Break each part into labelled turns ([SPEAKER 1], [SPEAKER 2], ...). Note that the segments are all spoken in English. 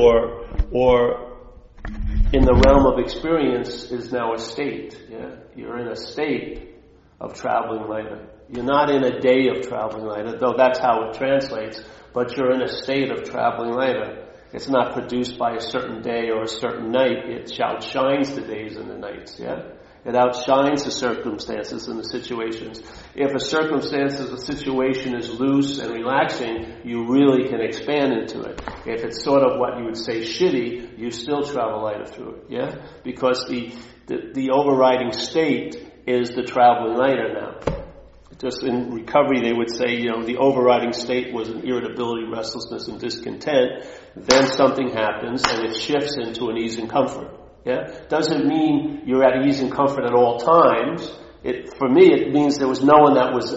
[SPEAKER 1] or, or in the realm of experience is now a state. Yeah? You're in a state of traveling later. You're not in a day of traveling later, though that's how it translates, but you're in a state of traveling later. It's not produced by a certain day or a certain night. It outshines the days and the nights, yeah? It outshines the circumstances and the situations. If a circumstance or situation is loose and relaxing, you really can expand into it. If it's sort of what you would say shitty, you still travel lighter through it, yeah? Because the, the, the overriding state is the traveling lighter now just in recovery, they would say, you know, the overriding state was an irritability, restlessness, and discontent. Then something happens and it shifts into an ease and comfort. Yeah? Doesn't mean you're at ease and comfort at all times. It, for me, it means there was no one that was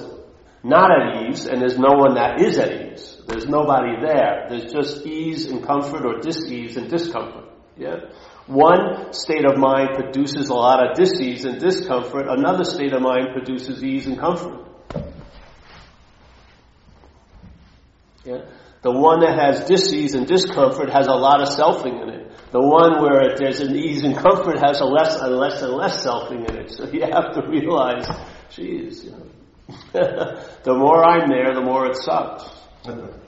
[SPEAKER 1] not at ease and there's no one that is at ease. There's nobody there. There's just ease and comfort or dis-ease and discomfort. Yeah? One state of mind produces a lot of dis-ease and discomfort. Another state of mind produces ease and comfort. Yeah? The one that has disease and discomfort has a lot of selfing in it. The one where there's an ease and comfort has a less and less and less selfing in it. So you have to realize, geez, you know, the more I'm there, the more it sucks. Mm-hmm.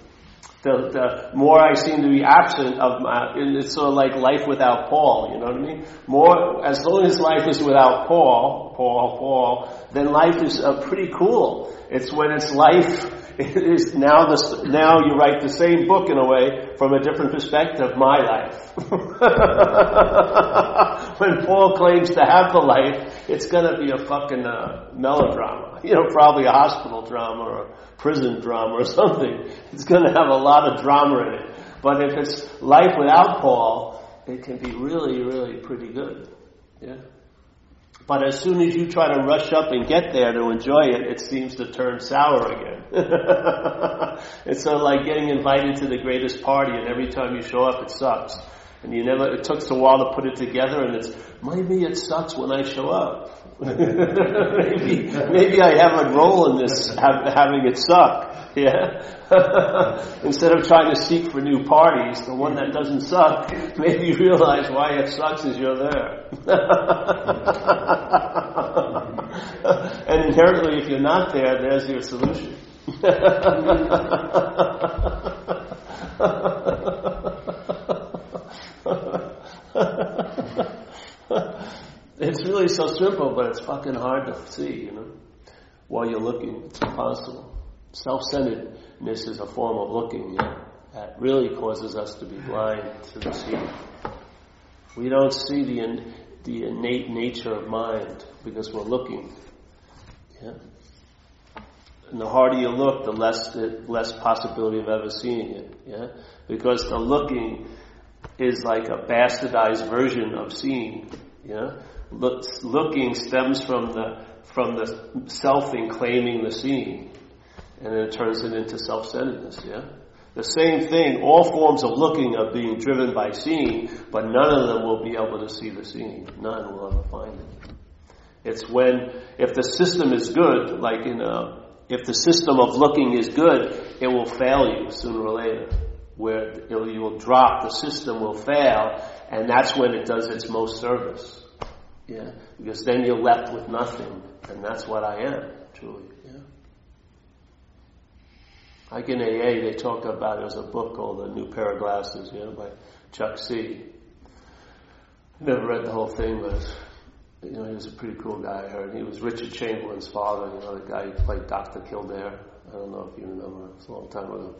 [SPEAKER 1] The, the more I seem to be absent of my, it's sort of like life without Paul, you know what I mean? More, as long as life is without Paul, Paul, Paul, then life is uh, pretty cool. It's when it's life it is now the, now you write the same book in a way from a different perspective, my life. when Paul claims to have the life, it's gonna be a fucking uh, melodrama. You know, probably a hospital drama or a prison drama or something. It's gonna have a lot of drama in it. But if it's life without Paul, it can be really, really pretty good. Yeah. But as soon as you try to rush up and get there to enjoy it, it seems to turn sour again. it's sort of like getting invited to the greatest party and every time you show up it sucks. And you never, it took a while to put it together and it's, maybe it sucks when I show up. maybe, maybe I have a role in this, have, having it suck. Yeah? Instead of trying to seek for new parties, the one that doesn't suck, maybe you realize why it sucks is you're there. and inherently, if you're not there, there's your solution. It's really so simple, but it's fucking hard to see, you know. While you're looking, it's impossible. Self-centeredness is a form of looking, yeah, that really causes us to be blind to the seeing. We don't see the, in, the innate nature of mind because we're looking. Yeah? And the harder you look, the less the less possibility of ever seeing it. Yeah? Because the looking is like a bastardized version of seeing. Yeah? Look, looking stems from the from the selfing claiming the seeing, and then it turns it into self-centeredness. Yeah. The same thing, all forms of looking are being driven by seeing, but none of them will be able to see the seeing. None will ever find it. It's when, if the system is good, like in a, if the system of looking is good, it will fail you sooner or later. Where you will drop, the system will fail, and that's when it does its most service. Yeah, because then you're left with nothing, and that's what I am, truly. Yeah. Like in AA, they talk about there's a book called The New Pair of Glasses, you know, by Chuck C. Never read the whole thing, but you know, he was a pretty cool guy. I heard he was Richard Chamberlain's father. You know, the guy who played Doctor Kildare. I don't know if you remember. It's a long time ago.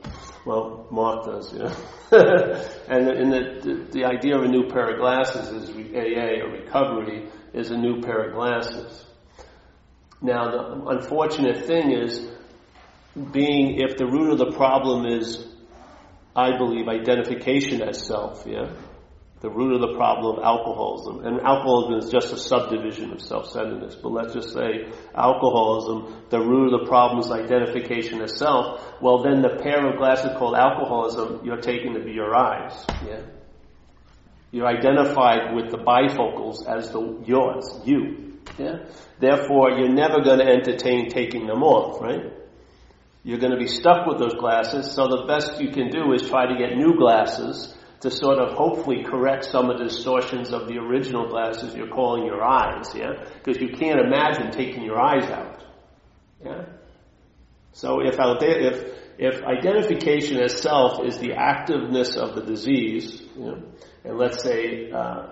[SPEAKER 1] Well, Mark does, you know. and and the, the, the idea of a new pair of glasses is AA or recovery is a new pair of glasses. Now, the unfortunate thing is, being if the root of the problem is, I believe, identification as self. Yeah the root of the problem of alcoholism. And alcoholism is just a subdivision of self-centeredness. But let's just say alcoholism, the root of the problem is identification as self. Well, then the pair of glasses called alcoholism, you're taking to be your eyes. Yeah. You're identified with the bifocals as the yours, you. Yeah. Therefore, you're never going to entertain taking them off, right? You're going to be stuck with those glasses, so the best you can do is try to get new glasses to sort of hopefully correct some of the distortions of the original glasses you're calling your eyes, yeah? Because you can't imagine taking your eyes out, yeah? So if, if, if identification as self is the activeness of the disease, you know, and let's say uh,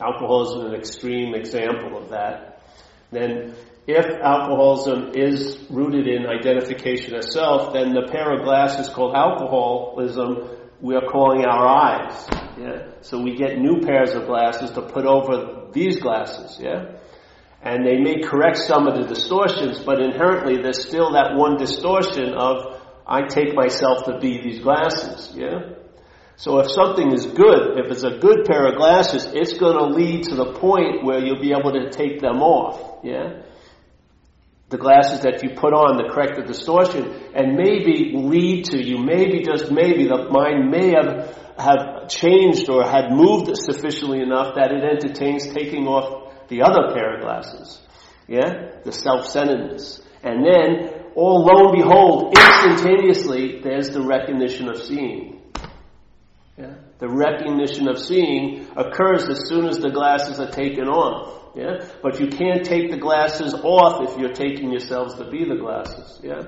[SPEAKER 1] alcoholism is an extreme example of that, then if alcoholism is rooted in identification as self, then the pair of glasses called alcoholism we are calling our eyes. Yeah? So we get new pairs of glasses to put over these glasses. Yeah? And they may correct some of the distortions, but inherently there's still that one distortion of I take myself to be these glasses. Yeah? So if something is good, if it's a good pair of glasses, it's going to lead to the point where you'll be able to take them off. Yeah? The glasses that you put on to correct the distortion and maybe lead to you, maybe just maybe the mind may have, have changed or had moved sufficiently enough that it entertains taking off the other pair of glasses. Yeah? The self-centeredness. And then, all lo and behold, instantaneously, there's the recognition of seeing. Yeah? The recognition of seeing occurs as soon as the glasses are taken off. Yeah? But you can't take the glasses off if you're taking yourselves to be the glasses. Yeah?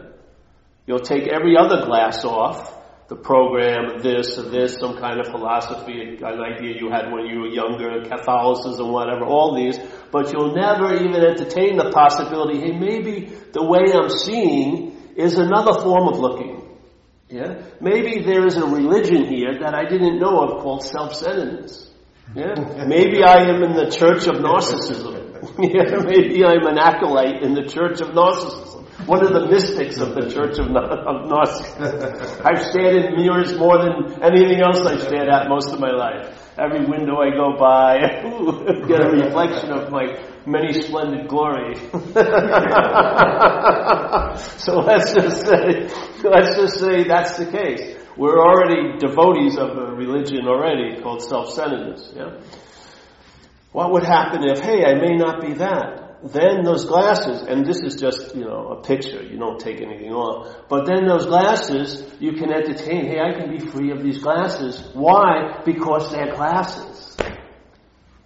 [SPEAKER 1] You'll take every other glass off, the program, this or this, some kind of philosophy, an idea you had when you were younger, Catholicism, whatever, all these, but you'll never even entertain the possibility, hey, maybe the way I'm seeing is another form of looking. Yeah? Maybe there is a religion here that I didn't know of called self-centeredness. Yeah? Maybe I am in the church of narcissism. yeah, maybe I'm an acolyte in the church of narcissism. One of the mystics of the church of, of narcissism. I've stared in mirrors more than anything else I've stared at most of my life. Every window I go by, get a reflection of my many splendid glory. so let's just say, let's just say that's the case. We're already devotees of a religion already called self-centeredness. Yeah? What would happen if, hey, I may not be that? Then those glasses, and this is just, you know, a picture, you don't take anything off, but then those glasses, you can entertain, hey, I can be free of these glasses. Why? Because they're glasses.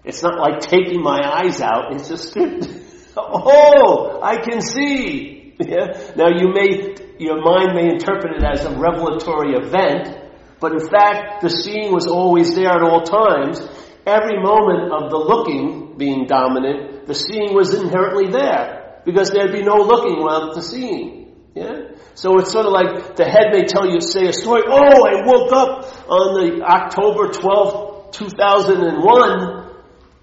[SPEAKER 1] It's not like taking my eyes out, it's just, oh, I can see. Yeah? Now you may your mind may interpret it as a revelatory event, but in fact, the seeing was always there at all times. Every moment of the looking being dominant, the seeing was inherently there, because there'd be no looking without the seeing. Yeah? So it's sort of like the head may tell you, say a story, oh, I woke up on the October 12th, 2001,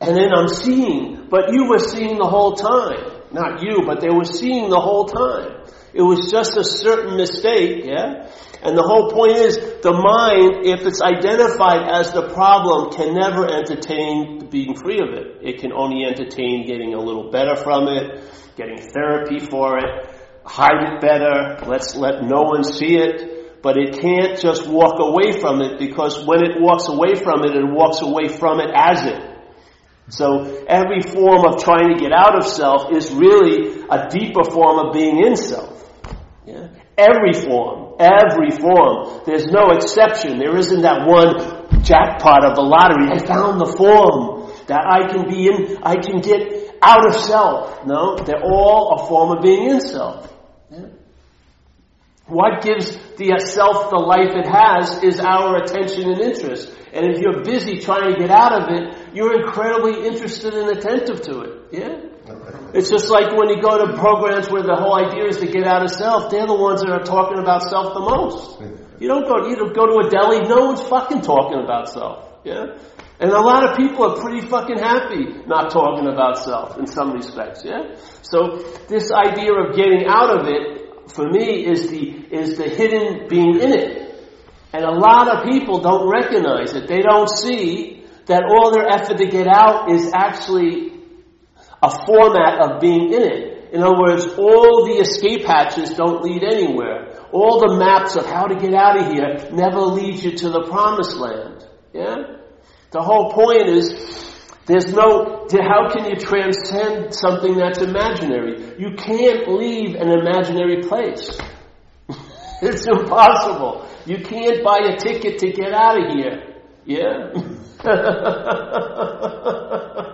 [SPEAKER 1] and then I'm seeing. But you were seeing the whole time. Not you, but they were seeing the whole time. It was just a certain mistake, yeah? And the whole point is, the mind, if it's identified as the problem, can never entertain being free of it. It can only entertain getting a little better from it, getting therapy for it, hide it better, let's let no one see it, but it can't just walk away from it because when it walks away from it, it walks away from it as it. So every form of trying to get out of self is really a deeper form of being in self. Yeah? Every form, every form. There's no exception. There isn't that one jackpot of the lottery. I found the form that I can be in, I can get out of self. No, they're all a form of being in self. What gives the uh, self the life it has is our attention and interest. And if you're busy trying to get out of it, you're incredibly interested and attentive to it. Yeah? It's just like when you go to programs where the whole idea is to get out of self, they're the ones that are talking about self the most. You don't go, you don't go to a deli, no one's fucking talking about self. Yeah? And a lot of people are pretty fucking happy not talking about self in some respects, yeah? So this idea of getting out of it, for me, is the, is the hidden being in it. And a lot of people don't recognize it. They don't see that all their effort to get out is actually a format of being in it. In other words, all the escape hatches don't lead anywhere. All the maps of how to get out of here never lead you to the promised land. Yeah? The whole point is, there's no, how can you transcend something that's imaginary? You can't leave an imaginary place. it's impossible. You can't buy a ticket to get out of here. Yeah?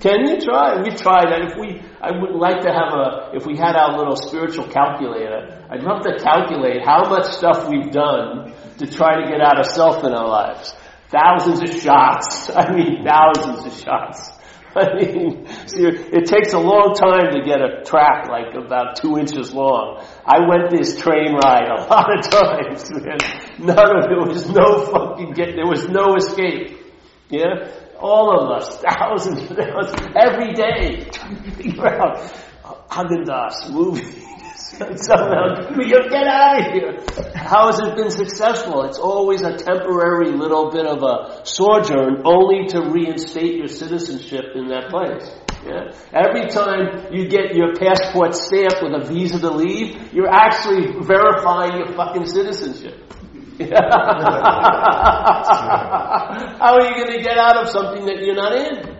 [SPEAKER 1] Can you try? We've tried that. If we, I would like to have a, if we had our little spiritual calculator, I'd love to calculate how much stuff we've done to try to get out of self in our lives. Thousands of shots. I mean, thousands of shots. I mean, see, it takes a long time to get a track like about two inches long. I went this train ride a lot of times, man. None of it was no fucking get, there was no escape. Yeah? All of us, thousands of us, every day, trying to figure out Haagen-Dazs movie. Somehow, you get out of here. How has it been successful? It's always a temporary little bit of a sojourn only to reinstate your citizenship in that place. Yeah? Every time you get your passport stamped with a visa to leave, you're actually verifying your fucking citizenship. How are you going to get out of something that you're not in?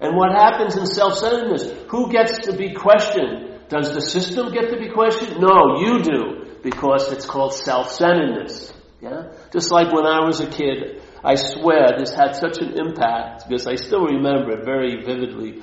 [SPEAKER 1] And what happens in self-centeredness? Who gets to be questioned? Does the system get to be questioned? No, you do, because it's called self-centeredness. Yeah? Just like when I was a kid, I swear this had such an impact, because I still remember it very vividly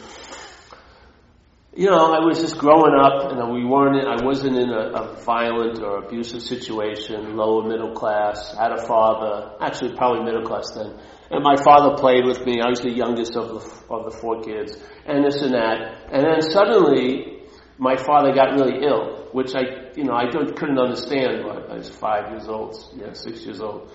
[SPEAKER 1] you know, I was just growing up, and we weren't. I wasn't in a, a, violent or abusive situation. Lower middle class. Had a father, actually probably middle class then. And my father played with me. I was the youngest of the of the four kids, and this and that. And then suddenly, my father got really ill, which I, you know, I couldn't understand. I was five years old, yeah, six years old.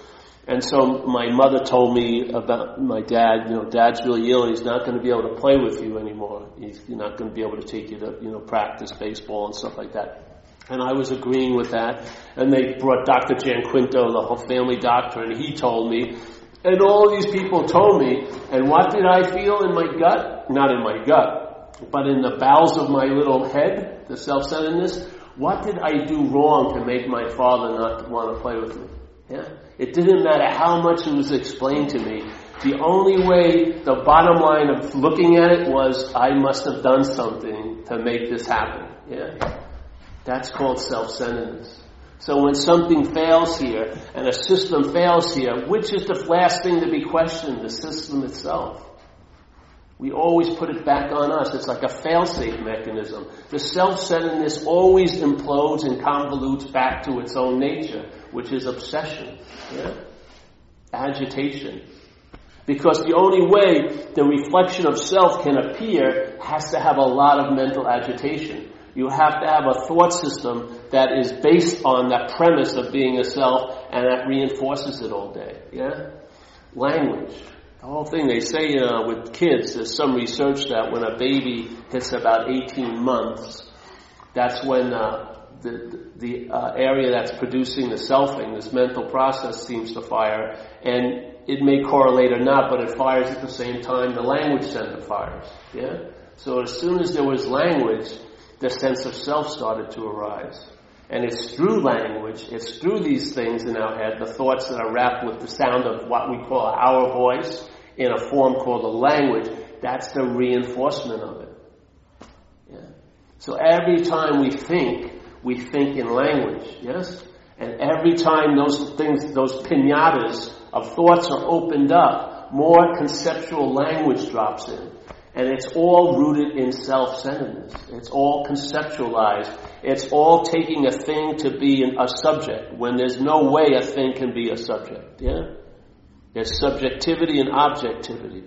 [SPEAKER 1] And so my mother told me about my dad, you know, dad's really ill, he's not going to be able to play with you anymore. He's not going to be able to take you to, you know, practice baseball and stuff like that. And I was agreeing with that. And they brought Dr. Jan Quinto, the whole family doctor, and he told me, and all these people told me, and what did I feel in my gut? Not in my gut, but in the bowels of my little head, the self-centeredness. What did I do wrong to make my father not want to play with me? Yeah? It didn't matter how much it was explained to me. The only way, the bottom line of looking at it was, I must have done something to make this happen. Yeah? That's called self-centeredness. So when something fails here, and a system fails here, which is the last thing to be questioned? The system itself. We always put it back on us. It's like a fail-safe mechanism. The self-centeredness always implodes and convolutes back to its own nature, which is obsession, yeah? agitation. Because the only way the reflection of self can appear has to have a lot of mental agitation. You have to have a thought system that is based on that premise of being a self and that reinforces it all day. Yeah? Language. The whole thing, they say uh, with kids, there's some research that when a baby hits about 18 months, that's when uh, the, the uh, area that's producing the selfing, this mental process seems to fire, and it may correlate or not, but it fires at the same time the language center fires. Yeah? So as soon as there was language, the sense of self started to arise. And it's through language, it's through these things in our head, the thoughts that are wrapped with the sound of what we call our voice in a form called a language, that's the reinforcement of it. Yeah. So every time we think, we think in language, yes? And every time those things, those pinatas of thoughts are opened up, more conceptual language drops in. And it's all rooted in self-centeredness. It's all conceptualized. It's all taking a thing to be a subject when there's no way a thing can be a subject. Yeah? There's subjectivity and objectivity.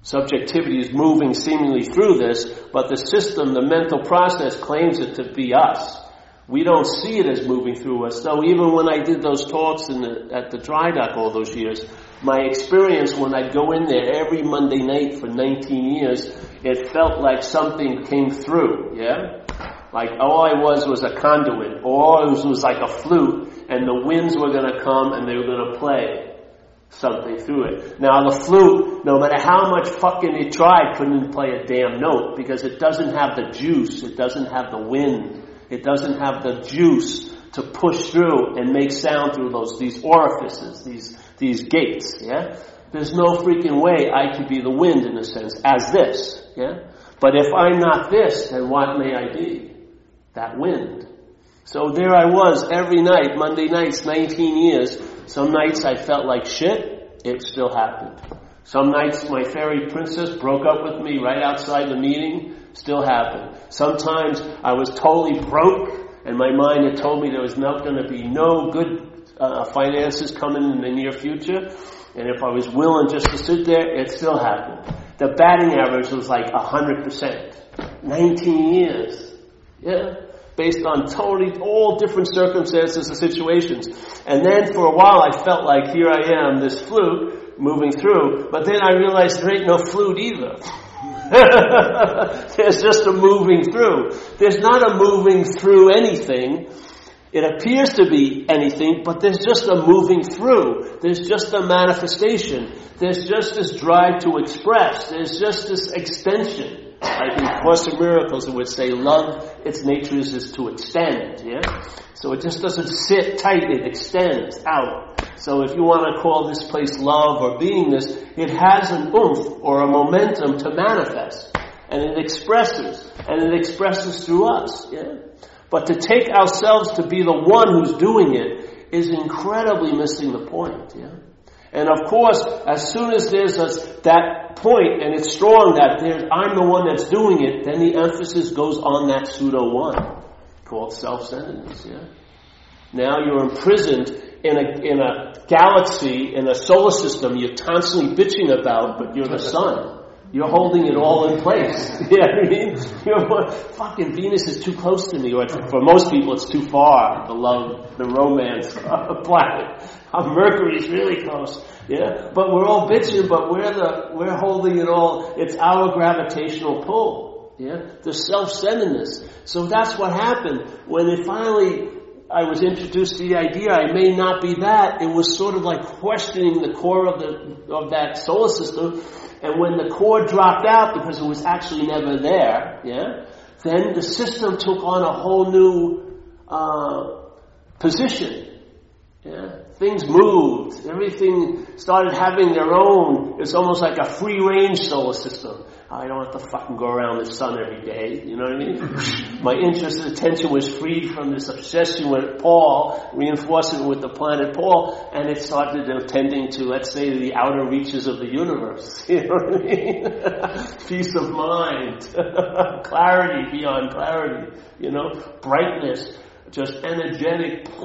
[SPEAKER 1] Subjectivity is moving seemingly through this, but the system, the mental process claims it to be us. We don't see it as moving through us. So even when I did those talks the, at the dry dock all those years, my experience when I'd go in there every Monday night for 19 years, it felt like something came through, yeah? Like all I was was a conduit, all it was, was like a flute, and the winds were gonna come and they were gonna play something through it. Now the flute, no matter how much fucking it tried, couldn't play a damn note because it doesn't have the juice, it doesn't have the wind, it doesn't have the juice to push through and make sound through those, these orifices, these, these gates, yeah? There's no freaking way I could be the wind in a sense, as this, yeah? But if I'm not this, then what may I be? That wind. So there I was every night, Monday nights, 19 years. Some nights I felt like shit. It still happened. Some nights my fairy princess broke up with me right outside the meeting. Still happened. Sometimes I was totally broke and my mind had told me there was not going to be no good uh, finances coming in the near future. And if I was willing just to sit there, it still happened. The batting average was like 100%. 19 years. Yeah? Based on totally all different circumstances and situations. And then for a while I felt like here I am, this flute, moving through. But then I realized there ain't no flute either. There's just a moving through. There's not a moving through anything. It appears to be anything, but there's just a moving through. There's just a manifestation. There's just this drive to express. There's just this extension. Like in Course of Miracles, it would say love, its nature is, to extend, yeah? So it just doesn't sit tight, it extends out. So if you want to call this place love or beingness, it has an oomph or a momentum to manifest. And it expresses. And it expresses through us, yeah? But to take ourselves to be the one who's doing it is incredibly missing the point. Yeah? And of course, as soon as there's a, that point and it's strong that I'm the one that's doing it, then the emphasis goes on that pseudo one called self-centeredness. Yeah? Now you're imprisoned in a, in a galaxy, in a solar system you're constantly bitching about, but you're the sun. You're holding it all in place. yeah, I mean, you're, fucking Venus is too close to me, or for most people, it's too far. The love, the romance planet. Uh, Mercury's really close. Yeah, but we're all bitching, but we're the we're holding it all. It's our gravitational pull. Yeah, the self-centeredness. So that's what happened when it finally I was introduced to the idea I may not be that. It was sort of like questioning the core of the of that solar system and when the core dropped out because it was actually never there, yeah, then the system took on a whole new uh, position. Yeah, things moved. Everything started having their own. It's almost like a free range solar system. I don't have to fucking go around the sun every day. You know what I mean? My interest and attention was freed from this obsession with Paul, reinforcing it with the planet Paul, and it started attending to, let's say, the outer reaches of the universe. You know what I mean? Peace of mind, clarity beyond clarity, you know, brightness, just energetic.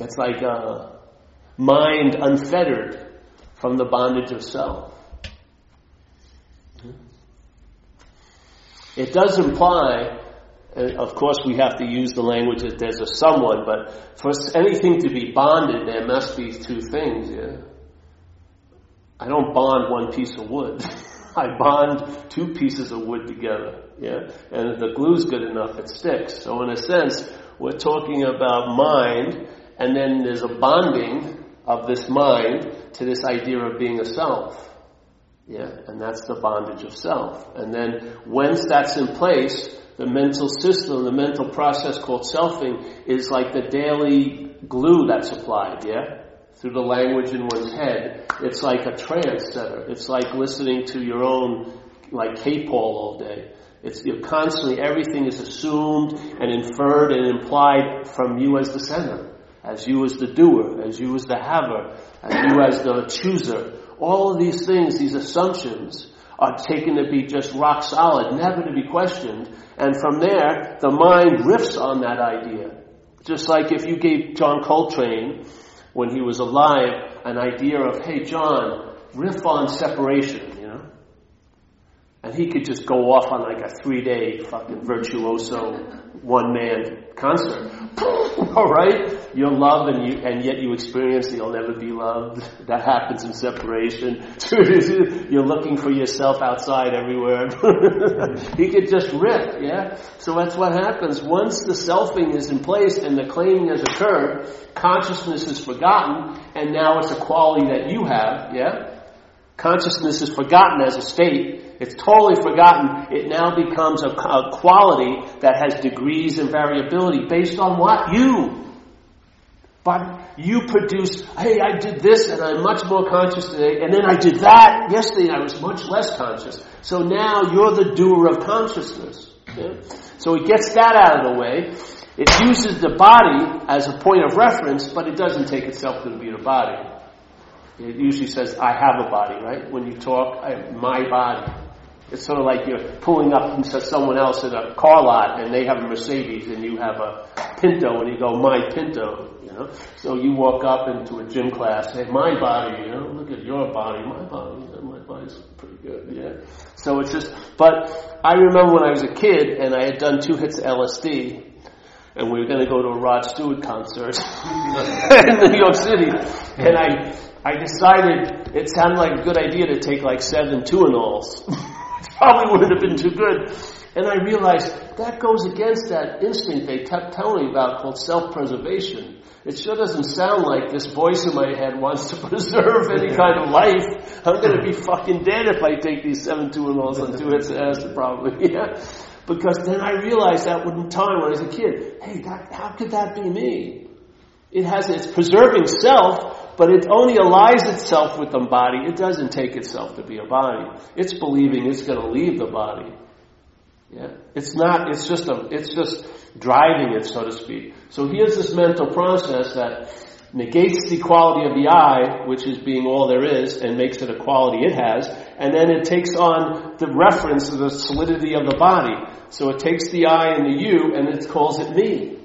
[SPEAKER 1] It's like a mind unfettered from the bondage of self. It does imply, of course, we have to use the language that there's a someone, but for anything to be bonded, there must be two things, yeah? I don't bond one piece of wood. I bond two pieces of wood together, yeah? And if the glue's good enough, it sticks. So in a sense, we're talking about mind, and then there's a bonding of this mind to this idea of being a self. Yeah, and that's the bondage of self. And then once that's in place, the mental system, the mental process called selfing is like the daily glue that's applied, yeah? Through the language in one's head. It's like a trance center. It's like listening to your own, like K-Paul all day. It's you're constantly, everything is assumed and inferred and implied from you as the center as you as the doer, as you as the haver, as you as the chooser. All of these things, these assumptions, are taken to be just rock solid, never to be questioned. And from there, the mind riffs on that idea. Just like if you gave John Coltrane, when he was alive, an idea of, hey John, riff on separation? And he could just go off on like a three day fucking virtuoso one man concert. All right? You're loved and you, and yet you experience that you'll never be loved. That happens in separation. You're looking for yourself outside everywhere. he could just rip, yeah? So that's what happens. Once the selfing is in place and the claiming has occurred, consciousness is forgotten, and now it's a quality that you have, yeah? Consciousness is forgotten as a state. It's totally forgotten. It now becomes a, a, quality that has degrees and variability based on what? You. But you produce, hey, I did this and I'm much more conscious today, and then I did that yesterday I was much less conscious. So now you're the doer of consciousness. Yeah? So it gets that out of the way. It uses the body as a point of reference, but it doesn't take itself to be the body. It usually says, I have a body, right? When you talk, my body. It's sort of like you're pulling up into someone else in a car lot and they have a Mercedes and you have a Pinto and you go, my Pinto, you know? So you walk up into a gym class, hey, my body, you know, look at your body, my body, my body's pretty good, yeah. So it's just, but I remember when I was a kid and I had done two hits of LSD and we were going to go to a Rod Stewart concert in New York City and I, I decided it sounded like a good idea to take like seven Tuinols. probably wouldn't have been too good. And I realized that goes against that instinct they kept telling me about called self-preservation. It sure doesn't sound like this voice in my head wants to preserve any kind of life. I'm going to be fucking dead if I take these seven Tuinols and two hits of acid, probably. Yeah, because then I realized that one time when I was a kid. Hey, that, how could that be me? It has it's preserving self, but it only allies itself with the body. It doesn't take itself to be a body. It's believing it's going to leave the body. Yeah, it's not. It's just a. It's just driving it, so to speak. So here's this mental process that negates the quality of the I, which is being all there is, and makes it a quality it has, and then it takes on the reference of the solidity of the body. So it takes the I and the you, and it calls it me.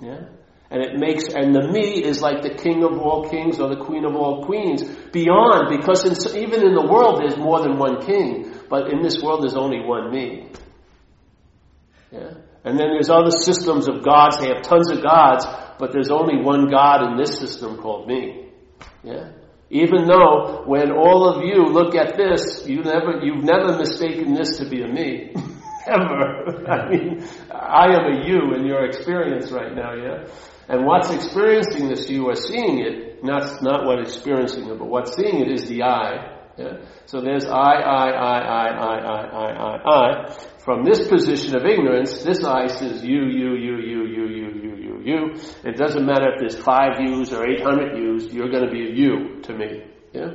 [SPEAKER 1] Yeah. And it makes, and the me is like the king of all kings or the queen of all queens. Beyond, because in, even in the world there's more than one king, but in this world there's only one me. Yeah? And then there's other systems of gods, they have tons of gods, but there's only one God in this system called me. Yeah? Even though when all of you look at this, you never, you've never mistaken this to be a me. Ever. I mean, I am a you in your experience right now, yeah? And what's experiencing this, you are seeing it, not, not what experiencing it, but what's seeing it is the I. Yeah? So there's I, I, I, I, I, I, I, I, I. From this position of ignorance, this I says you, you, you, you, you, you, you, you, you. It doesn't matter if there's five yous or 800 yous, you're going to be a you to me. Yeah?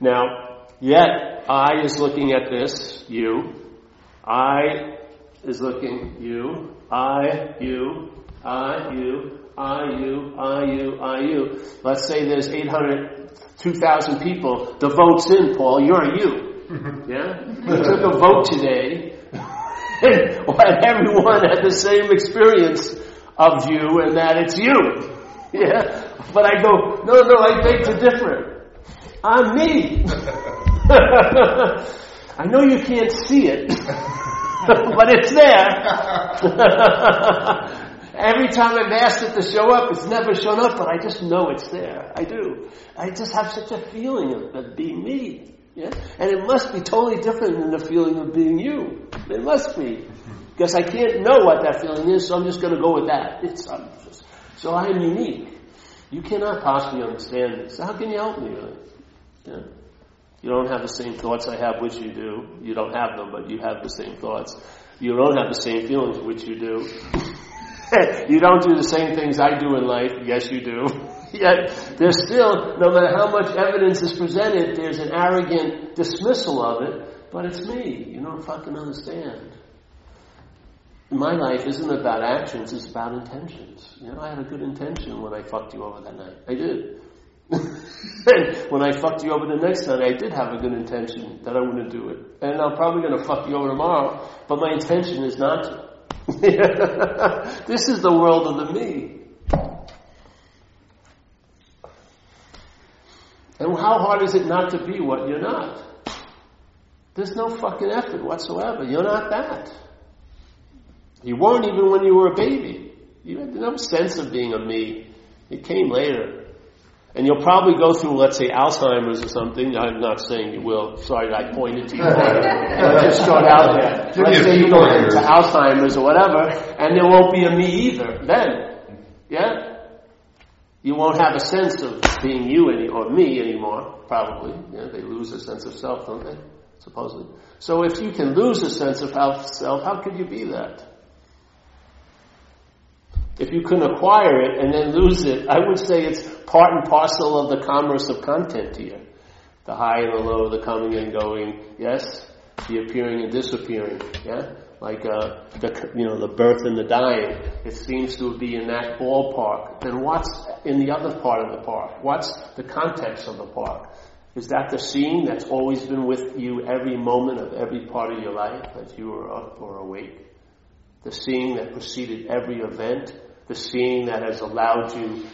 [SPEAKER 1] Now, yet, I is looking at this, you. I is looking, you. I, you. I, you. I, you, I, you, I, you. Let's say there's 800, 2,000 people. The vote's in, Paul. You're you. Mm-hmm. Yeah? You took a vote today, and everyone had the same experience of you, and that it's you. Yeah? But I go, no, no, I beg to differ. I'm me. I know you can't see it, but it's there. Every time I've asked it to show up, it's never shown up, but I just know it's there. I do. I just have such a feeling of, of being me. Yeah? And it must be totally different than the feeling of being you. It must be. Because I can't know what that feeling is, so I'm just going to go with that. It's, just, so I am unique. You cannot possibly understand this. So how can you help me really? Yeah? You don't have the same thoughts I have, which you do. You don't have them, but you have the same thoughts. You don't have the same feelings, which you do. you don't do the same things I do in life. Yes, you do. Yet, there's still, no matter how much evidence is presented, there's an arrogant dismissal of it, but it's me. You don't fucking understand. My life isn't about actions, it's about intentions. You know, I had a good intention when I fucked you over that night. I did. when I fucked you over the next night, I did have a good intention that I wouldn't do it. And I'm probably going to fuck you over tomorrow, but my intention is not to. this is the world of the me. And how hard is it not to be what you're not? There's no fucking effort whatsoever. You're not that. You weren't even when you were a baby. You had no sense of being a me. It came later. And you'll probably go through, let's say, Alzheimer's or something. I'm not saying you will. Sorry, I pointed to you. I just short out there. Let's say you go into Alzheimer's or whatever, and there won't be a me either then. Yeah? You won't have a sense of being you any, or me anymore, probably. Yeah, they lose a sense of self, don't they? Supposedly. So if you can lose a sense of self, how could you be that? If you can acquire it and then lose it, I would say it's part and parcel of the commerce of content here. The high and the low, the coming and going, yes? The appearing and disappearing, yeah? like uh, the you know the birth and the dying. It seems to be in that ballpark. Then what's in the other part of the park? What's the context of the park? Is that the seeing that's always been with you every moment of every part of your life as you were up or awake? The seeing that preceded every event? The seeing that has allowed you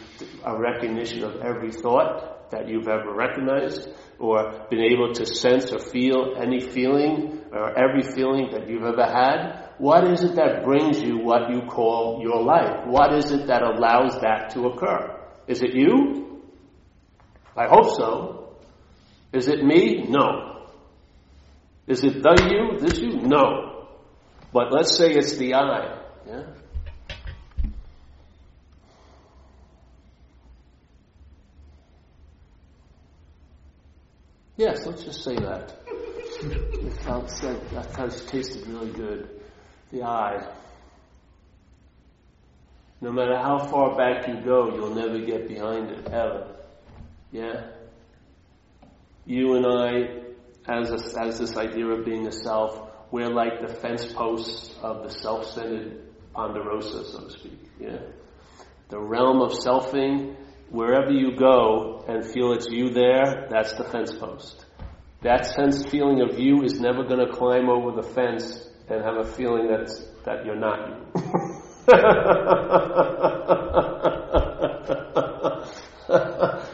[SPEAKER 1] a recognition of every thought that you've ever recognized? Or been able to sense or feel any feeling or every feeling that you've ever had? What is it that brings you what you call your life? What is it that allows that to occur? Is it you? I hope so. Is it me? No. Is it the you? This you? No. But let's say it's the I. Yeah? Yes, let's just say that. It felt said, that tasted really good. The I. No matter how far back you go, you'll never get behind it, ever. Yeah? you and I, as, a, as this idea of being a self, we're like the fence posts of the self-centered ponderosa, so to speak. Yeah? The realm of selfing, wherever you go and feel it's you there, that's the fence post. That sense feeling of you is never going to climb over the fence and have a feeling that's, that you're not you.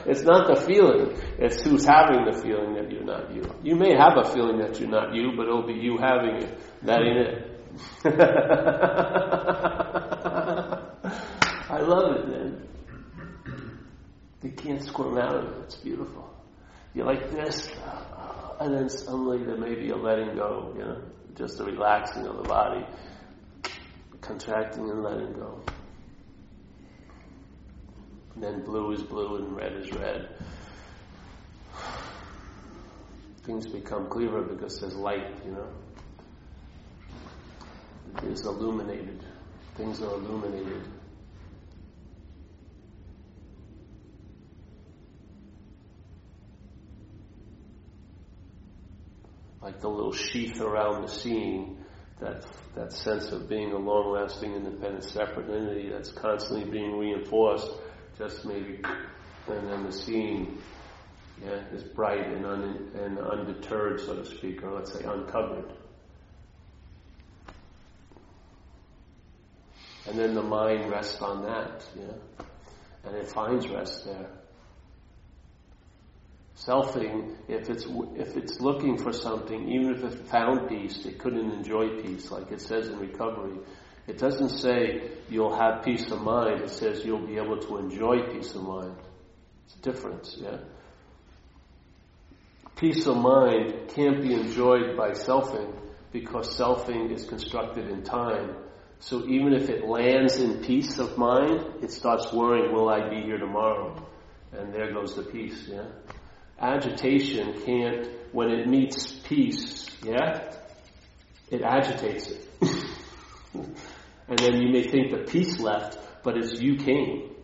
[SPEAKER 1] It's not the feeling, it's who's having the feeling that you're not you. You may have a feeling that you're not you, but it'll be you having it. That ain't it. I love it, man. You can't squirm out of it. It's beautiful. You're like this, and then suddenly there may be a letting go, you know, just a relaxing of the body, contracting and letting go. And then blue is blue and red is red. Things become clearer because there's light, you know. It is illuminated. Things are illuminated. Like the little sheath around the seeing, that that sense of being a long-lasting, independent, separate entity that's constantly being reinforced just maybe, and then the seeing yeah, is bright and, un, and undeterred, so to speak, or let's say uncovered. And then the mind rests on that, yeah, and it finds rest there. Selfing, if it's if it's looking for something, even if it found peace, it couldn't enjoy peace, like it says in recovery. It doesn't say you'll have peace of mind. It says you'll be able to enjoy peace of mind. It's a difference, yeah? Peace of mind can't be enjoyed by selfing because selfing is constructed in time. So even if it lands in peace of mind, it starts worrying, will I be here tomorrow? And there goes the peace, yeah? Agitation can't, when it meets peace, yeah? It agitates it. And then you may think the peace left, but it's you came.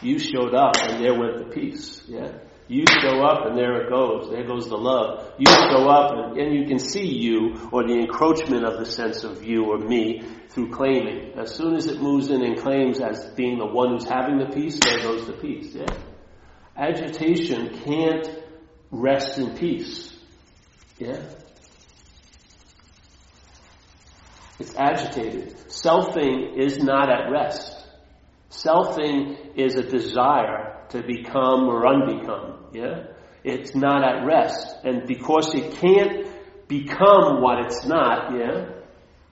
[SPEAKER 1] You showed up and there went the peace. Yeah? You show up and there it goes. There goes the love. You show up and, and you can see you or the encroachment of the sense of you or me through claiming. As soon as it moves in and claims as being the one who's having the peace, there goes the peace. Yeah? Agitation can't rest in peace. Yeah? It's agitated. Selfing is not at rest. Selfing is a desire to become or unbecome. Yeah? It's not at rest. And because it can't become what it's not, yeah,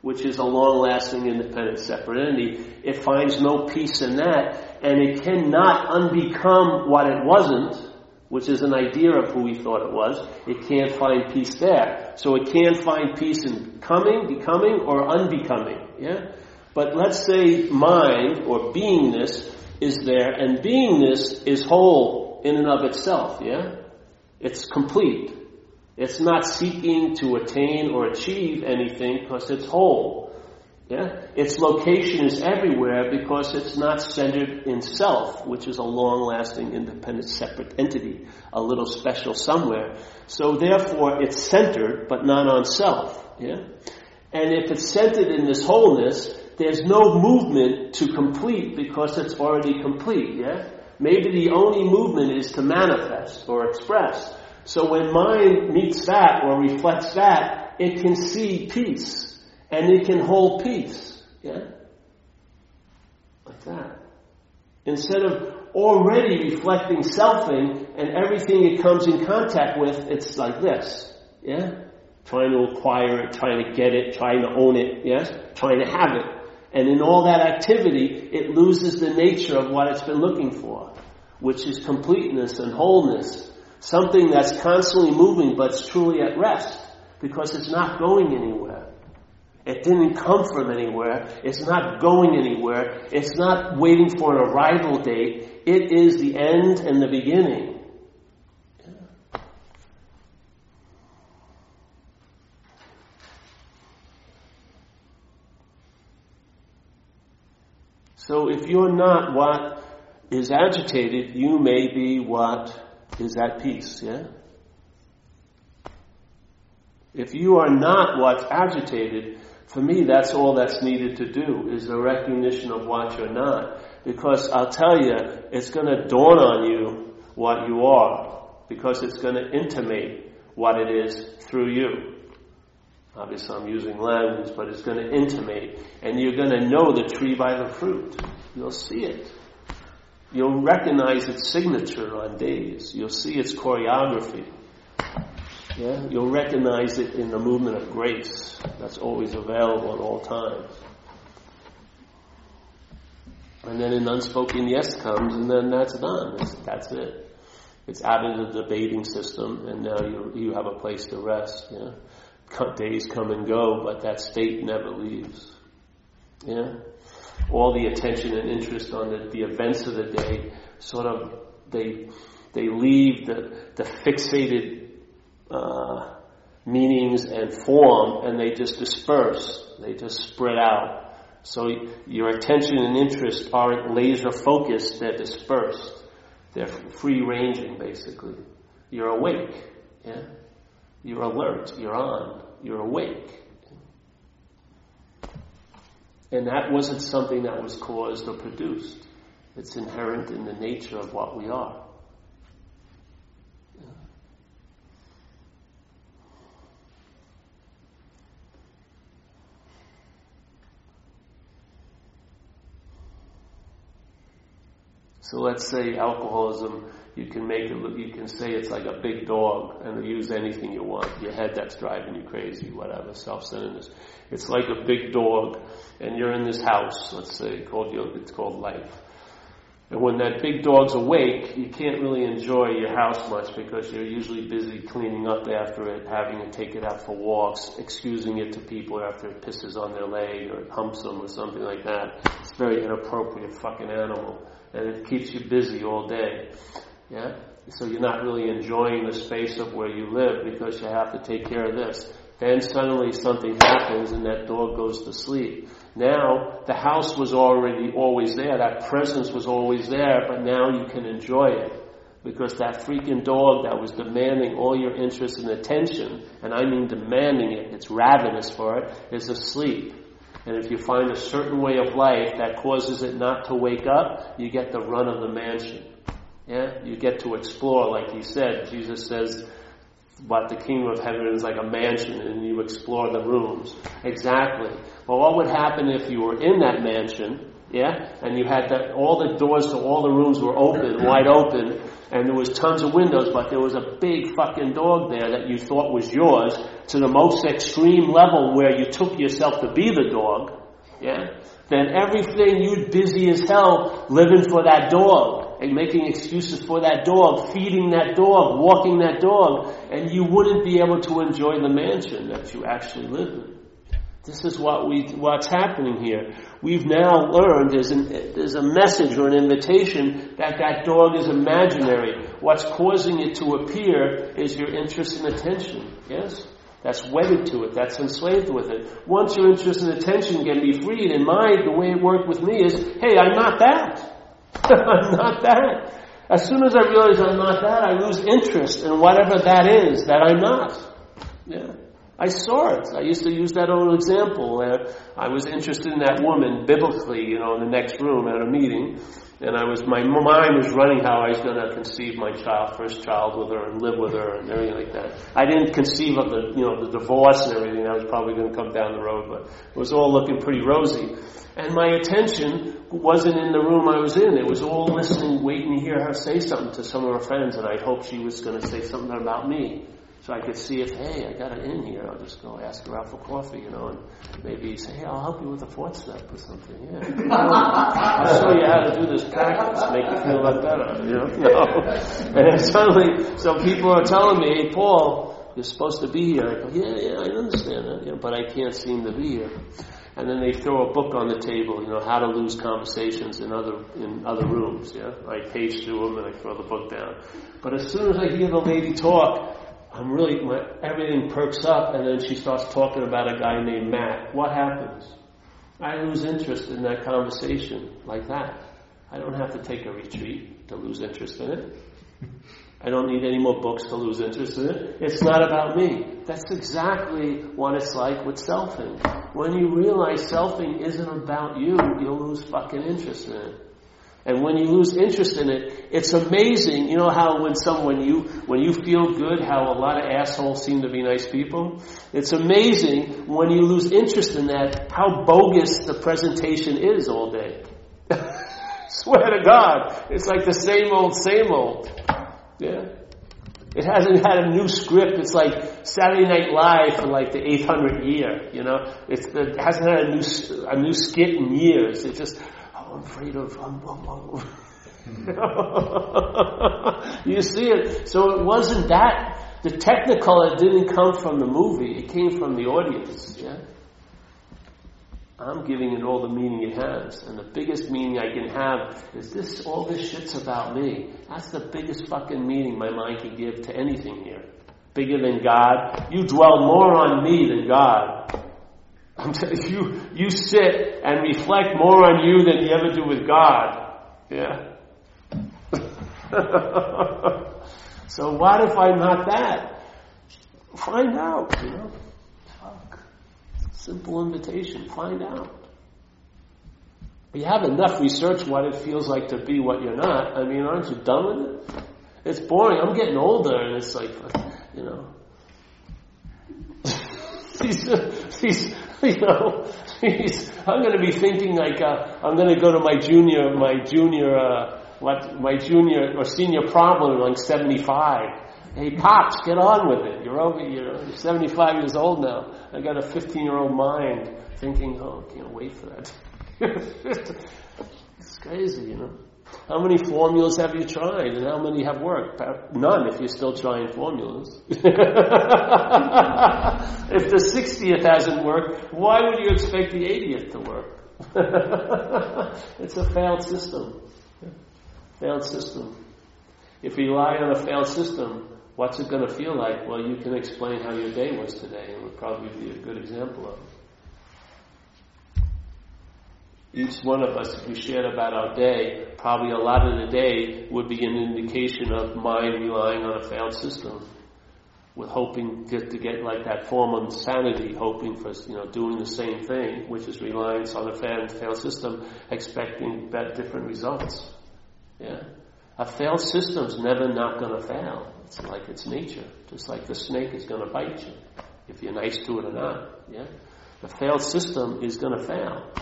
[SPEAKER 1] which is a long-lasting, independent, separate entity, it finds no peace in that, and it cannot unbecome what it wasn't, which is an idea of who he thought it was, it can't find peace there. So it can't find peace in coming, becoming, or unbecoming. Yeah? But let's say mind or beingness is there, and beingness is whole in and of itself, yeah? It's complete. It's not seeking to attain or achieve anything because it's whole. Yeah? Its location is everywhere because it's not centered in self, which is a long-lasting, independent, separate entity, a little special somewhere. So therefore, it's centered, but not on self. Yeah? And if it's centered in this wholeness, there's no movement to complete because it's already complete, yeah? Maybe the only movement is to manifest or express. So when mind meets that or reflects that, it can see peace and it can hold peace. Yeah? Like that. Instead of already reflecting selfing and everything it comes in contact with, it's like this. Yeah? Trying to acquire it, trying to get it, trying to own it, yes? Trying to have it. And in all that activity, it loses the nature of what it's been looking for, which is completeness and wholeness. Something that's constantly moving but it's truly at rest because it's not going anywhere. It didn't come from anywhere. It's not going anywhere. It's not waiting for an arrival date. It is the end and the beginning. So if you're not what is agitated, you may be what is at peace, yeah? If you are not what's agitated, for me, that's all that's needed to do is the recognition of what you're not. Because I'll tell you, it's going to dawn on you what you are. Because it's going to intimate what it is through you. Obviously, I'm using language, but it's going to intimate. And you're going to know the tree by the fruit. You'll see it. You'll recognize its signature on days. You'll see its choreography. Yeah? You'll recognize it in the movement of grace that's always available at all times. And then an unspoken yes comes, and then that's done. It's, that's it. It's out of the debating system, and now you you have a place to rest. Yeah, days come and go, but that state never leaves. Yeah, all the attention and interest on the, the events of the day sort of they they leave the the fixated uh, meanings and form, and they just disperse. They just spread out. So your attention and interest aren't laser focused, they're dispersed. They're free ranging, basically. You're awake. Yeah? You're alert. You're on. You're awake. And that wasn't something that was caused or produced. It's inherent in the nature of what we are. So let's say alcoholism, you can make it look, you can say it's like a big dog and use anything you want. Your head that's driving you crazy, whatever, self-centeredness. It's like a big dog and you're in this house, let's say, called your, it's called life. And when that big dog's awake, you can't really enjoy your house much because you're usually busy cleaning up after it, having to take it out for walks, excusing it to people after it pisses on their leg or it humps them or something like that. It's a very inappropriate fucking animal and it keeps you busy all day. Yeah? So you're not really enjoying the space of where you live because you have to take care of this. Then suddenly something happens and that dog goes to sleep. Now, the house was already always there, that presence was always there, but now you can enjoy it. Because that freaking dog that was demanding all your interest and attention, and I mean demanding it, it's ravenous for it, is asleep. And if you find a certain way of life that causes it not to wake up, you get the run of the mansion. Yeah? You get to explore, like he said. Jesus says, what the kingdom of heaven is like a mansion and you explore the rooms. Exactly. Well, what would happen if you were in that mansion yeah? And you had that, all the doors to all the rooms were open, wide open, and there was tons of windows, but there was a big fucking dog there that you thought was yours to the most extreme level where you took yourself to be the dog, yeah? Then everything you'd busy as hell living for that dog and making excuses for that dog, feeding that dog, walking that dog, and you wouldn't be able to enjoy the mansion that you actually live in. This is what we, what's happening here. We've now learned there's, an, there's a message or an invitation that that dog is imaginary. What's causing it to appear is your interest and attention. Yes? That's wedded to it. That's enslaved with it. Once your interest and attention can be freed, in my, the way it worked with me is, hey, I'm not that. I'm not that. As soon as I realize I'm not that, I lose interest in whatever that is that I'm not. Yeah. I saw it. I used to use that old example where I was interested in that woman biblically, you know, in the next room at a meeting, and I was my mind was running how I was going to conceive my child, first child with her, and live with her, and everything like that. I didn't conceive of the you know the divorce and everything that was probably going to come down the road, but it was all looking pretty rosy. And my attention wasn't in the room I was in. It was all listening, waiting to hear her say something to some of her friends, and I hoped she was going to say something about me. So I could see if, hey, I got her in here, I'll just go ask her out for coffee, you know, and maybe say, hey, I'll help you with the fourth step or something, yeah. I'll show you how to do this practice, make you feel a lot better, you know. No. And then suddenly, some people are telling me, hey, Paul, you're supposed to be here. I go, yeah, yeah, I understand that, yeah, but I can't seem to be here and then they throw a book on the table, you know, how to lose conversations in other in other rooms. Yeah, I page through them and I throw the book down. But as soon as I hear the lady talk, I'm really my, everything perks up, and then she starts talking about a guy named Matt. What happens? I lose interest in that conversation like that. I don't have to take a retreat to lose interest in it. I don't need any more books to lose interest in it. It's not about me. That's exactly what it's like with selfing. When you realize selfing isn't about you, you'll lose fucking interest in it. And when you lose interest in it, it's amazing. You know how when someone you when you feel good, how a lot of assholes seem to be nice people. It's amazing when you lose interest in that how bogus the presentation is all day. Swear to God, it's like the same old, same old. Yeah. It hasn't had a new script. It's like Saturday Night Live for like the 800th year, you know. It's, it hasn't had a new a new skit in years. It just, I'm afraid of. You see it. So it wasn't that. The technicolor didn't come from the movie. It came from the audience. Yeah. I'm giving it all the meaning it has. And the biggest meaning I can have is this, all this shit's about me. That's the biggest fucking meaning my mind can give to anything here. Bigger than God. You dwell more on me than God. You, you sit and reflect more on you than you ever do with God. Yeah. so what if I'm not that? Find out, you know. Simple invitation. Find out. You have enough research what it feels like to be what you're not. I mean, aren't you done with it? It's boring. I'm getting older, and it's like, you know, these, these, you know, I'm going to be thinking like uh, I'm going to go to my junior, my junior, uh, what, my junior or senior problem like 75 Hey, pops, get on with it. You're over, you're 75 years old now. I got a 15 year old mind thinking, oh, can't wait for that. it's crazy, you know. How many formulas have you tried and how many have worked? None if you're still trying formulas. if the 60th hasn't worked, why would you expect the 80th to work? it's a failed system. Failed system. If you rely on a failed system, What's it going to feel like? Well, you can explain how your day was today, and would probably be a good example of it. Each one of us, if we shared about our day, probably a lot of the day would be an indication of mind relying on a failed system, with hoping to, to get like that form of insanity, hoping for you know doing the same thing, which is reliance on a failed system, expecting different results. Yeah. A failed system's never not going to fail. It's like its nature. Just like the snake is going to bite you, if you're nice to it or not. Yeah? A failed system is going to fail.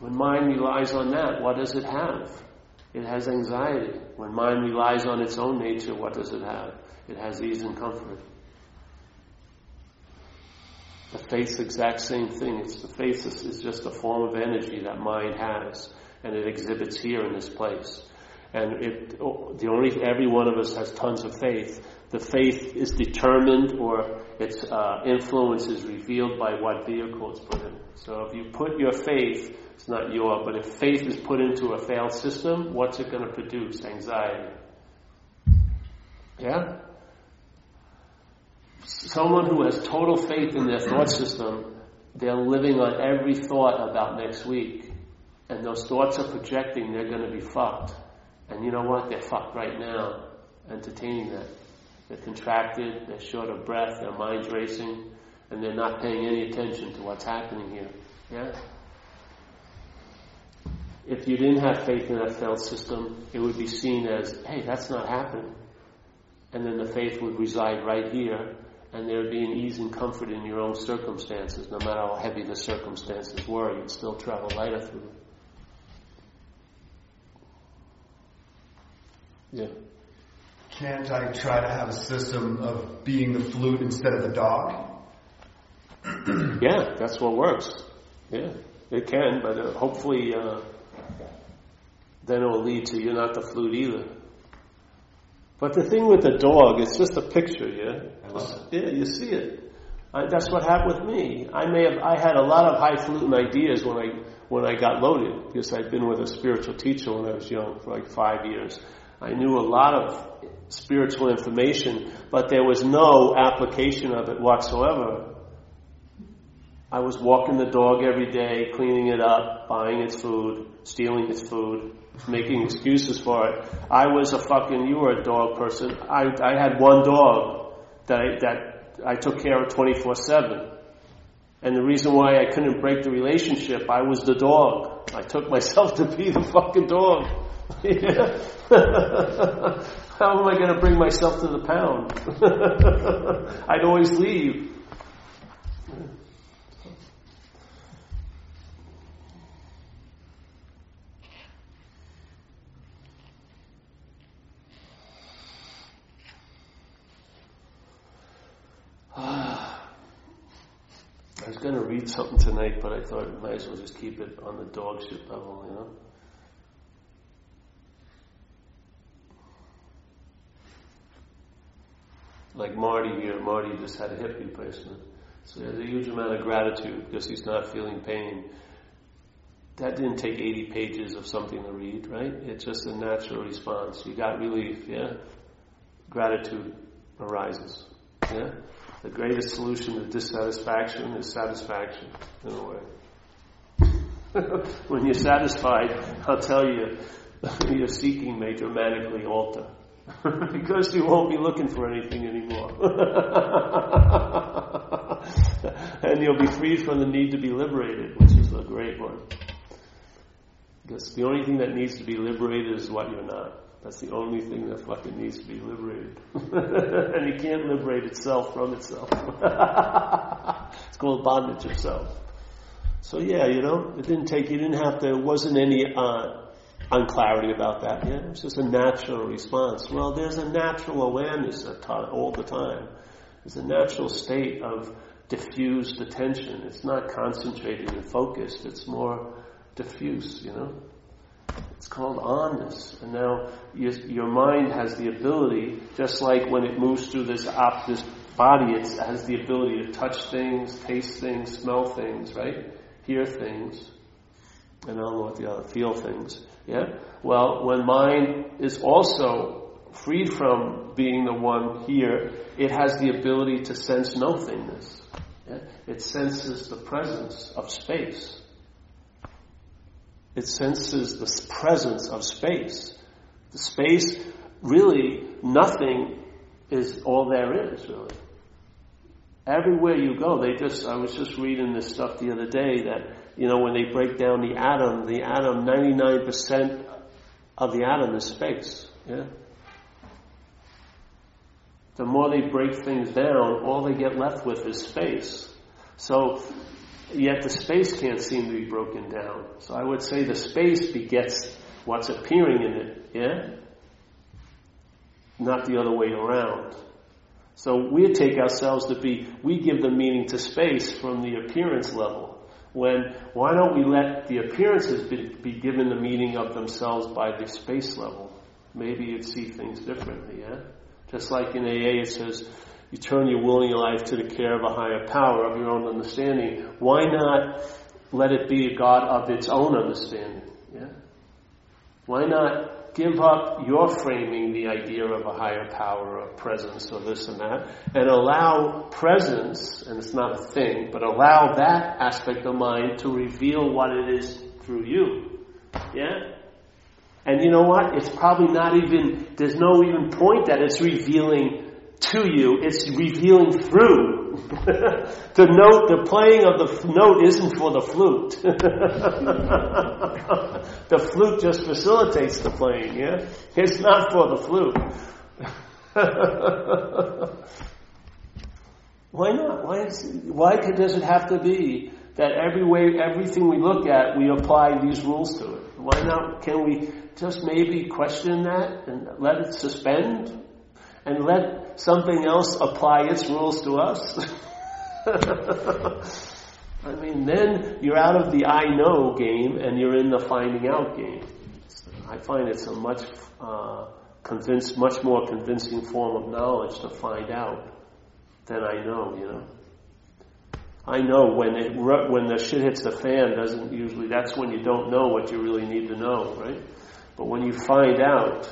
[SPEAKER 1] When mind relies on that, what does it have? It has anxiety. When mind relies on its own nature, what does it have? It has ease and comfort. The faith's exact same thing. It's the faith is just a form of energy that mind has and it exhibits here in this place. And it, the only, every one of us has tons of faith. The faith is determined or its uh, influence is revealed by what vehicle it's put in. So if you put your faith, it's not your, but if faith is put into a failed system, what's it going to produce? Anxiety. Yeah? Someone who has total faith in their thought system, they're living on every thought about next week and those thoughts are projecting, they're going to be fucked. And you know what? They're fucked right now, entertaining that. They're contracted, they're short of breath, their mind's racing, and they're not paying any attention to what's happening here. Yeah? If you didn't have faith in that felt system, it would be seen as, hey, that's not happening. And then the faith would reside right here, and there would be an ease and comfort in your own circumstances. No matter how heavy the circumstances were, you'd still travel lighter through them. Yeah.
[SPEAKER 2] Can't I try to have a system of being the flute instead of the dog?
[SPEAKER 1] yeah, that's what works. Yeah, it can, but uh, hopefully uh, then it will lead to you're not the flute either. But the thing with the dog, it's just a picture, yeah? Yeah, you see it. I, that's what happened with me. I may have, I had a lot of high highfalutin ideas when I, when I got loaded, because I'd been with a spiritual teacher when I was young for like five years. I knew a lot of spiritual information, but there was no application of it whatsoever. I was walking the dog every day, cleaning it up, buying its food, stealing its food, making excuses for it. I was a fucking, you were a dog person. I, I had one dog that I, that I took care of 24 7. And the reason why I couldn't break the relationship, I was the dog. I took myself to be the fucking dog. How am I going to bring myself to the pound? I'd always leave. I was going to read something tonight, but I thought I might as well just keep it on the dog shit level, you know? Like Marty here, Marty just had a hip replacement. So he has a huge amount of gratitude because he's not feeling pain. That didn't take 80 pages of something to read, right? It's just a natural response. You got relief, yeah? Gratitude arises, yeah? The greatest solution to dissatisfaction is satisfaction, in a way. when you're satisfied, I'll tell you, your seeking may dramatically alter. because you won't be looking for anything anymore. and you'll be freed from the need to be liberated, which is a great one. Because the only thing that needs to be liberated is what you're not. That's the only thing that fucking needs to be liberated. and it can't liberate itself from itself. it's called bondage of self. So yeah, you know, it didn't take, you didn't have to, it wasn't any, uh, unclarity about that. Yeah, it's just a natural response. Well, there's a natural awareness all the time. There's a natural state of diffused attention. It's not concentrated and focused. It's more diffuse, you know. It's called onness. And now your, your mind has the ability, just like when it moves through this, op, this body, it has the ability to touch things, taste things, smell things, right? Hear things. And I don't know what the other, feel things. Yeah? Well, when mind is also freed from being the one here, it has the ability to sense nothingness. Yeah? It senses the presence of space. It senses the presence of space. The space, really, nothing is all there is, really. Everywhere you go, they just, I was just reading this stuff the other day that you know, when they break down the atom, the atom, 99% of the atom is space. Yeah? The more they break things down, all they get left with is space. So, yet the space can't seem to be broken down. So I would say the space begets what's appearing in it, yeah? Not the other way around. So we take ourselves to be, we give the meaning to space from the appearance level when why don't we let the appearances be, be, given the meaning of themselves by the space level? Maybe you'd see things differently, yeah? Just like in AA it says, you turn your will and your life to the care of a higher power of your own understanding. Why not let it be a God of its own understanding? Yeah? Why not give up your framing the idea of a higher power or presence or this and that and allow presence, and it's not a thing, but allow that aspect of mind to reveal what it is through you. Yeah? And you know what? It's probably not even, there's no even point that it's revealing to you, it's revealing through. the note, the playing of the f- note isn't for the flute. the flute just facilitates the playing, yeah? It's not for the flute. why not? Why, is, why does it have to be that every way, everything we look at, we apply these rules to it? Why not? Can we just maybe question that and let it suspend and let something else apply its rules to us? I mean, then you're out of the I know game and you're in the finding out game. I find it's a much uh, convince, much more convincing form of knowledge to find out than I know. You know, I know when it when the shit hits the fan doesn't usually. That's when you don't know what you really need to know, right? But when you find out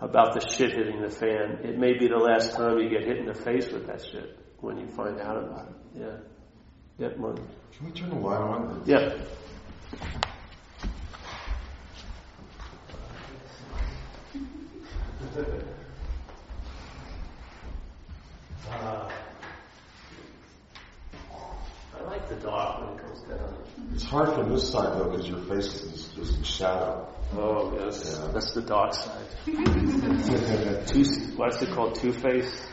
[SPEAKER 1] about the shit hitting the fan, it may be the last time you get hit in the face with that shit when you find out about it. Yeah. Yeah, Martin.
[SPEAKER 3] Can we turn the light on?
[SPEAKER 1] Yeah. Uh, I like the dark when it comes down.
[SPEAKER 3] It's hard from this side though because your face is just in shadow.
[SPEAKER 1] Oh, yes.
[SPEAKER 3] Yeah.
[SPEAKER 1] That's the dark side. Two, what's it called? Two Face?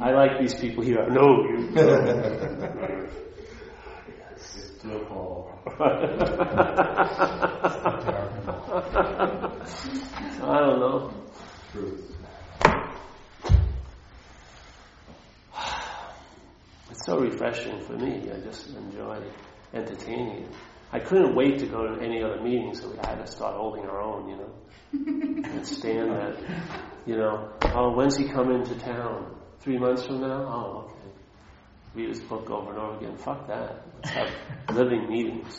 [SPEAKER 1] I like these people here. I know you. I don't know. Truth. It's so refreshing for me. I just enjoy entertaining. I couldn't wait to go to any other meeting, so I had to start holding our own, you know. and stand that, you know, oh, when's he coming to town? Three months from now? Oh, okay. Read his book over and over again. Fuck that. Let's have living meetings.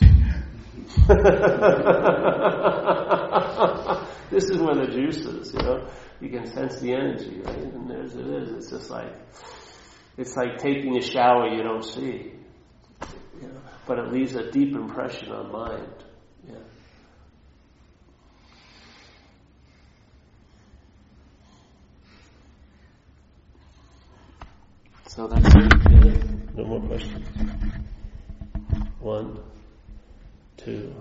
[SPEAKER 1] this is where the juice is, you know. You can sense the energy, right? And there's it is. It's just like it's like taking a shower you don't see. You know, but it leaves a deep impression on mind. Yeah. So that's it. No more questions. One, two.